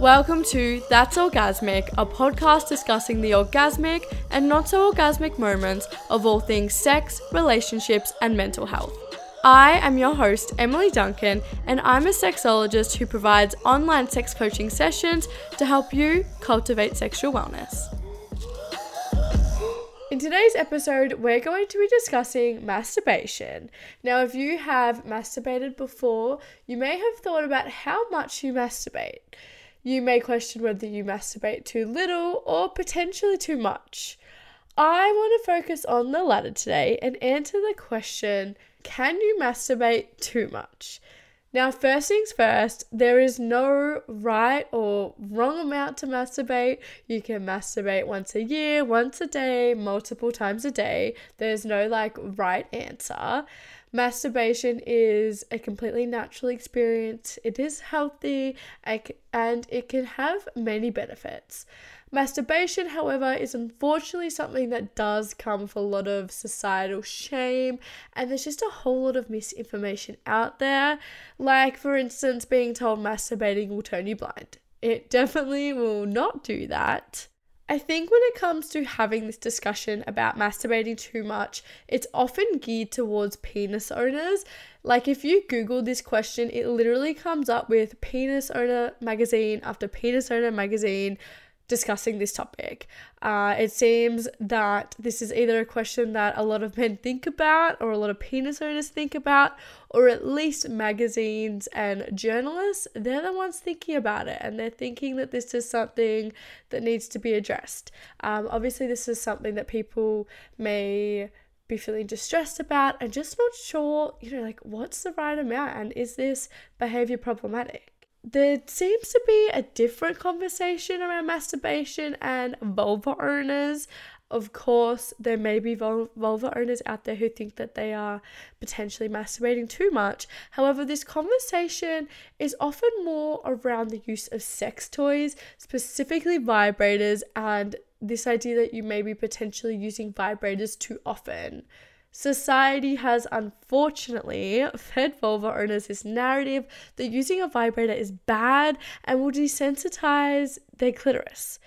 Welcome to That's Orgasmic, a podcast discussing the orgasmic and not so orgasmic moments of all things sex, relationships, and mental health. I am your host, Emily Duncan, and I'm a sexologist who provides online sex coaching sessions to help you cultivate sexual wellness. In today's episode, we're going to be discussing masturbation. Now, if you have masturbated before, you may have thought about how much you masturbate. You may question whether you masturbate too little or potentially too much. I want to focus on the latter today and answer the question can you masturbate too much? Now, first things first, there is no right or wrong amount to masturbate. You can masturbate once a year, once a day, multiple times a day. There's no like right answer. Masturbation is a completely natural experience, it is healthy, and it can have many benefits. Masturbation, however, is unfortunately something that does come with a lot of societal shame, and there's just a whole lot of misinformation out there. Like, for instance, being told masturbating will turn you blind. It definitely will not do that. I think when it comes to having this discussion about masturbating too much, it's often geared towards penis owners. Like, if you Google this question, it literally comes up with penis owner magazine after penis owner magazine discussing this topic. Uh, it seems that this is either a question that a lot of men think about, or a lot of penis owners think about, or at least magazines and journalists, they're the ones thinking about it and they're thinking that this is something that needs to be addressed. Um, obviously, this is something that people may be feeling distressed about and just not sure, you know, like what's the right amount and is this behavior problematic? There seems to be a different conversation around masturbation and vulva owners. Of course, there may be vulva owners out there who think that they are potentially masturbating too much. However, this conversation is often more around the use of sex toys, specifically vibrators, and this idea that you may be potentially using vibrators too often. Society has unfortunately fed vulva owners this narrative that using a vibrator is bad and will desensitize their clitoris,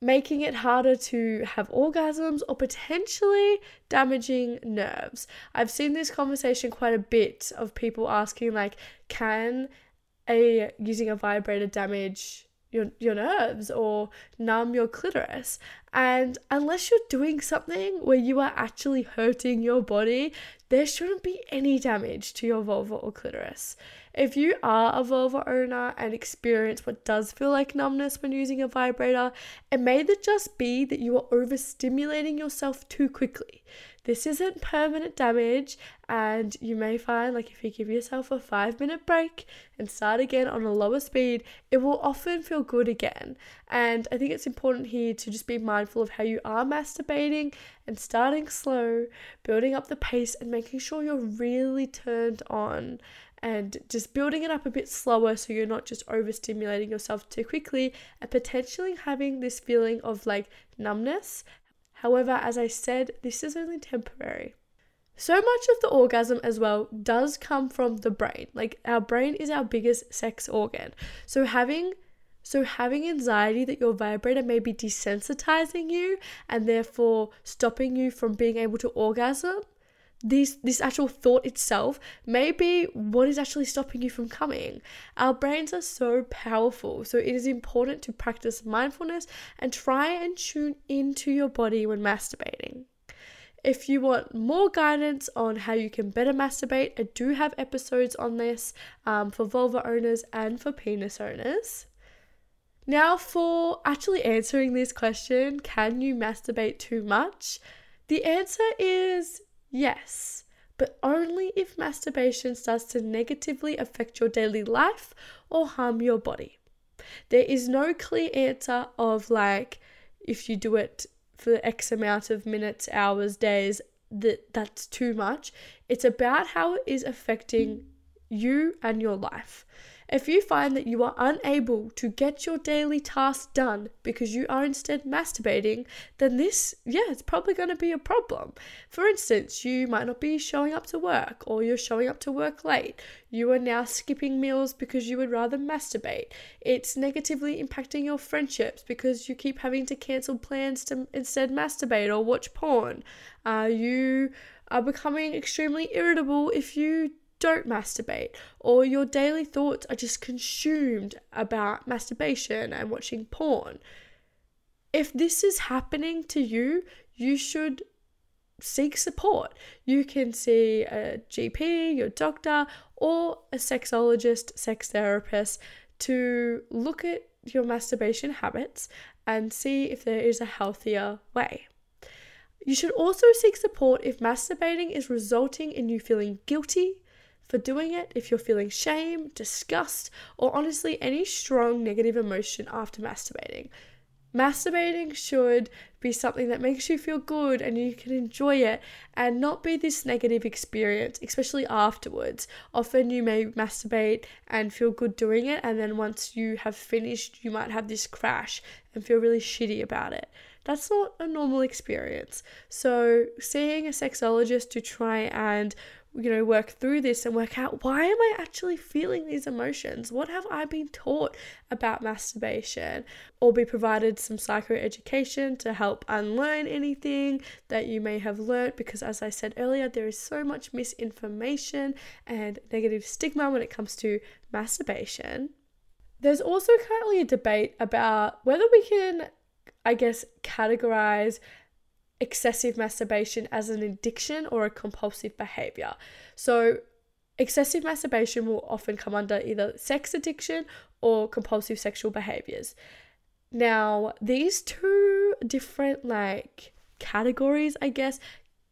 making it harder to have orgasms or potentially damaging nerves. I've seen this conversation quite a bit of people asking like can a using a vibrator damage your, your nerves or numb your clitoris. And unless you're doing something where you are actually hurting your body, there shouldn't be any damage to your vulva or clitoris. If you are a vulva owner and experience what does feel like numbness when using a vibrator, it may just be that you are overstimulating yourself too quickly. This isn't permanent damage, and you may find like if you give yourself a five minute break and start again on a lower speed, it will often feel good again. And I think it's important here to just be mindful of how you are masturbating and starting slow, building up the pace, and making sure you're really turned on and just building it up a bit slower so you're not just overstimulating yourself too quickly and potentially having this feeling of like numbness However, as I said, this is only temporary. So much of the orgasm as well does come from the brain. Like our brain is our biggest sex organ. So having so having anxiety that your vibrator may be desensitizing you and therefore stopping you from being able to orgasm this this actual thought itself may be what is actually stopping you from coming. Our brains are so powerful, so it is important to practice mindfulness and try and tune into your body when masturbating. If you want more guidance on how you can better masturbate, I do have episodes on this um, for vulva owners and for penis owners. Now, for actually answering this question, can you masturbate too much? The answer is Yes, but only if masturbation starts to negatively affect your daily life or harm your body. There is no clear answer of like if you do it for X amount of minutes, hours, days, that that's too much. It's about how it is affecting you and your life. If you find that you are unable to get your daily tasks done because you are instead masturbating, then this, yeah, it's probably going to be a problem. For instance, you might not be showing up to work or you're showing up to work late. You are now skipping meals because you would rather masturbate. It's negatively impacting your friendships because you keep having to cancel plans to instead masturbate or watch porn. Uh, you are becoming extremely irritable if you don't masturbate, or your daily thoughts are just consumed about masturbation and watching porn. If this is happening to you, you should seek support. You can see a GP, your doctor, or a sexologist, sex therapist to look at your masturbation habits and see if there is a healthier way. You should also seek support if masturbating is resulting in you feeling guilty for doing it, if you're feeling shame, disgust, or honestly any strong negative emotion after masturbating. Masturbating should be something that makes you feel good and you can enjoy it and not be this negative experience, especially afterwards. Often you may masturbate and feel good doing it, and then once you have finished, you might have this crash and feel really shitty about it. That's not a normal experience. So, seeing a sexologist to try and you know, work through this and work out why am I actually feeling these emotions? What have I been taught about masturbation? Or be provided some psychoeducation to help unlearn anything that you may have learnt because as I said earlier, there is so much misinformation and negative stigma when it comes to masturbation. There's also currently a debate about whether we can, I guess, categorize excessive masturbation as an addiction or a compulsive behavior. So, excessive masturbation will often come under either sex addiction or compulsive sexual behaviors. Now, these two different like categories, I guess,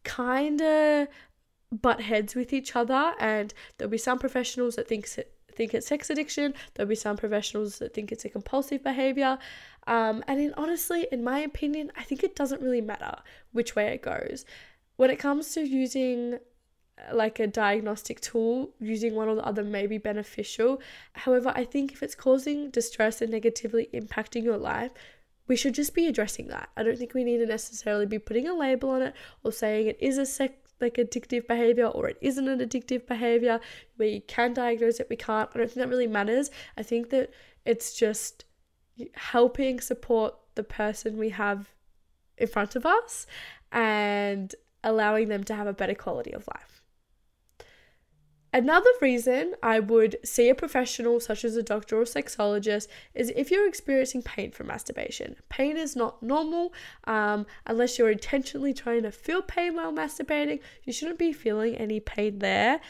kind of butt heads with each other and there'll be some professionals that think think it's sex addiction. There'll be some professionals that think it's a compulsive behavior. Um, and in honestly, in my opinion, I think it doesn't really matter which way it goes. When it comes to using uh, like a diagnostic tool, using one or the other may be beneficial. However, I think if it's causing distress and negatively impacting your life, we should just be addressing that. I don't think we need to necessarily be putting a label on it or saying it is a sex like addictive behavior or it isn't an addictive behavior. We can diagnose it, we can't. I don't think that really matters. I think that it's just helping support the person we have in front of us and allowing them to have a better quality of life. Another reason I would see a professional such as a doctor or sexologist is if you're experiencing pain from masturbation. Pain is not normal um, unless you're intentionally trying to feel pain while masturbating. You shouldn't be feeling any pain there.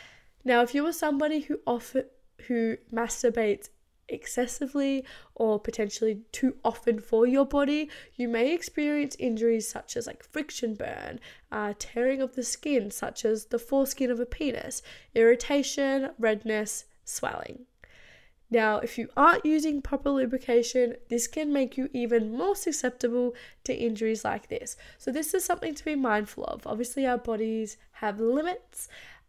Now, if you are somebody who often who masturbates excessively or potentially too often for your body, you may experience injuries such as like friction burn, uh, tearing of the skin, such as the foreskin of a penis, irritation, redness, swelling. Now, if you aren't using proper lubrication, this can make you even more susceptible to injuries like this. So, this is something to be mindful of. Obviously, our bodies have limits,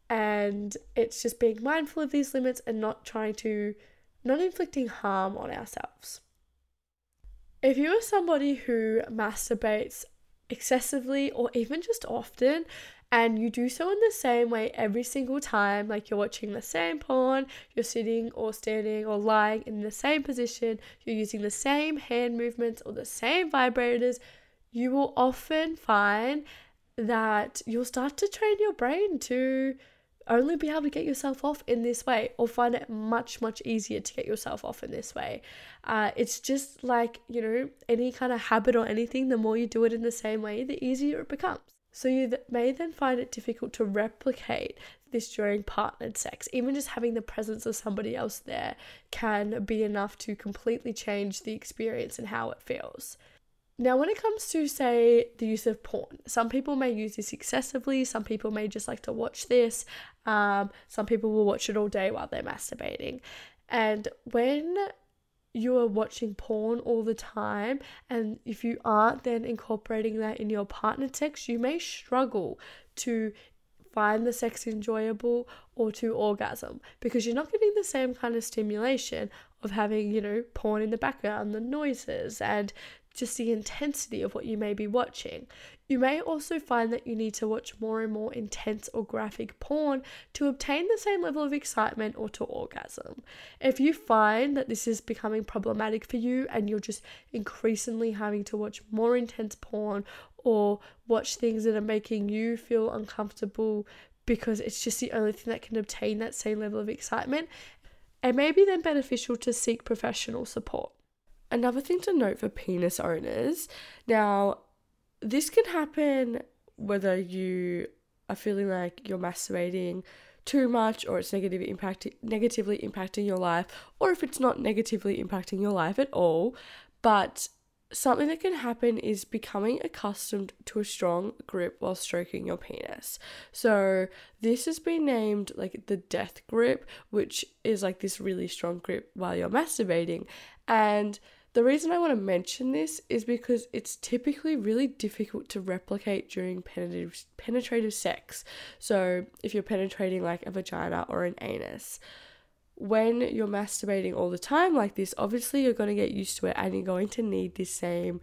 and it's just being mindful of these limits and not trying to not inflicting harm on ourselves. If you are somebody who masturbates excessively or even just often, and you do so in the same way every single time, like you're watching the same porn, you're sitting or standing or lying in the same position, you're using the same hand movements or the same vibrators, you will often find that you'll start to train your brain to only be able to get yourself off in this way or find it much much easier to get yourself off in this way. Uh, it's just like you know any kind of habit or anything the more you do it in the same way the easier it becomes. So you th- may then find it difficult to replicate this during partnered sex. Even just having the presence of somebody else there can be enough to completely change the experience and how it feels now, when it comes to, say, the use of porn, some people may use this excessively, some people may just like to watch this, um, some people will watch it all day while they're masturbating. And when you are watching porn all the time, and if you aren't then incorporating that in your partner sex, you may struggle to find the sex enjoyable or to orgasm because you're not getting the same kind of stimulation of having, you know, porn in the background, the noises, and just the intensity of what you may be watching. You may also find that you need to watch more and more intense or graphic porn to obtain the same level of excitement or to orgasm. If you find that this is becoming problematic for you and you're just increasingly having to watch more intense porn or watch things that are making you feel uncomfortable because it's just the only thing that can obtain that same level of excitement, it may be then beneficial to seek professional support. Another thing to note for penis owners now, this can happen whether you are feeling like you're masturbating too much or it's negatively impacting negatively impacting your life or if it's not negatively impacting your life at all but something that can happen is becoming accustomed to a strong grip while stroking your penis. So, this has been named like the death grip, which is like this really strong grip while you're masturbating. And the reason I want to mention this is because it's typically really difficult to replicate during penetrative, penetrative sex. So, if you're penetrating like a vagina or an anus, when you're masturbating all the time like this, obviously you're going to get used to it and you're going to need this same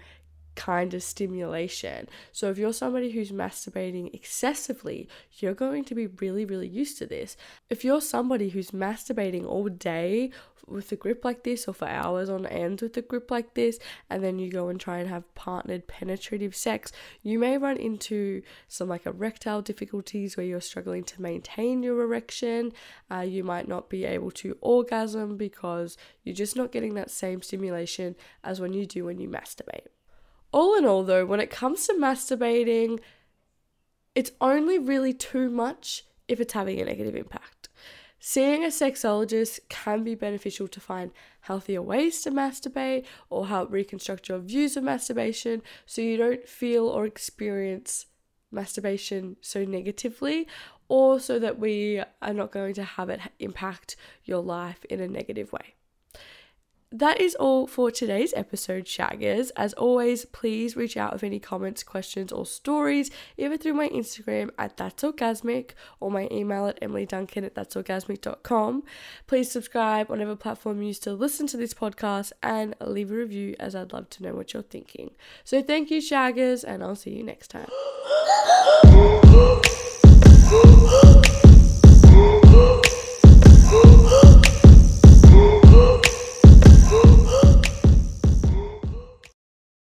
kind of stimulation. So if you're somebody who's masturbating excessively, you're going to be really, really used to this. If you're somebody who's masturbating all day with a grip like this or for hours on end with a grip like this, and then you go and try and have partnered penetrative sex, you may run into some like erectile difficulties where you're struggling to maintain your erection. Uh, you might not be able to orgasm because you're just not getting that same stimulation as when you do when you masturbate. All in all, though, when it comes to masturbating, it's only really too much if it's having a negative impact. Seeing a sexologist can be beneficial to find healthier ways to masturbate or help reconstruct your views of masturbation so you don't feel or experience masturbation so negatively, or so that we are not going to have it impact your life in a negative way that is all for today's episode, Shaggers. As always, please reach out with any comments, questions, or stories, either through my Instagram at That's Orgasmic or my email at emilyduncan at that'sorgasmic.com. Please subscribe on whatever platform you use to listen to this podcast and leave a review as I'd love to know what you're thinking. So thank you, Shaggers, and I'll see you next time.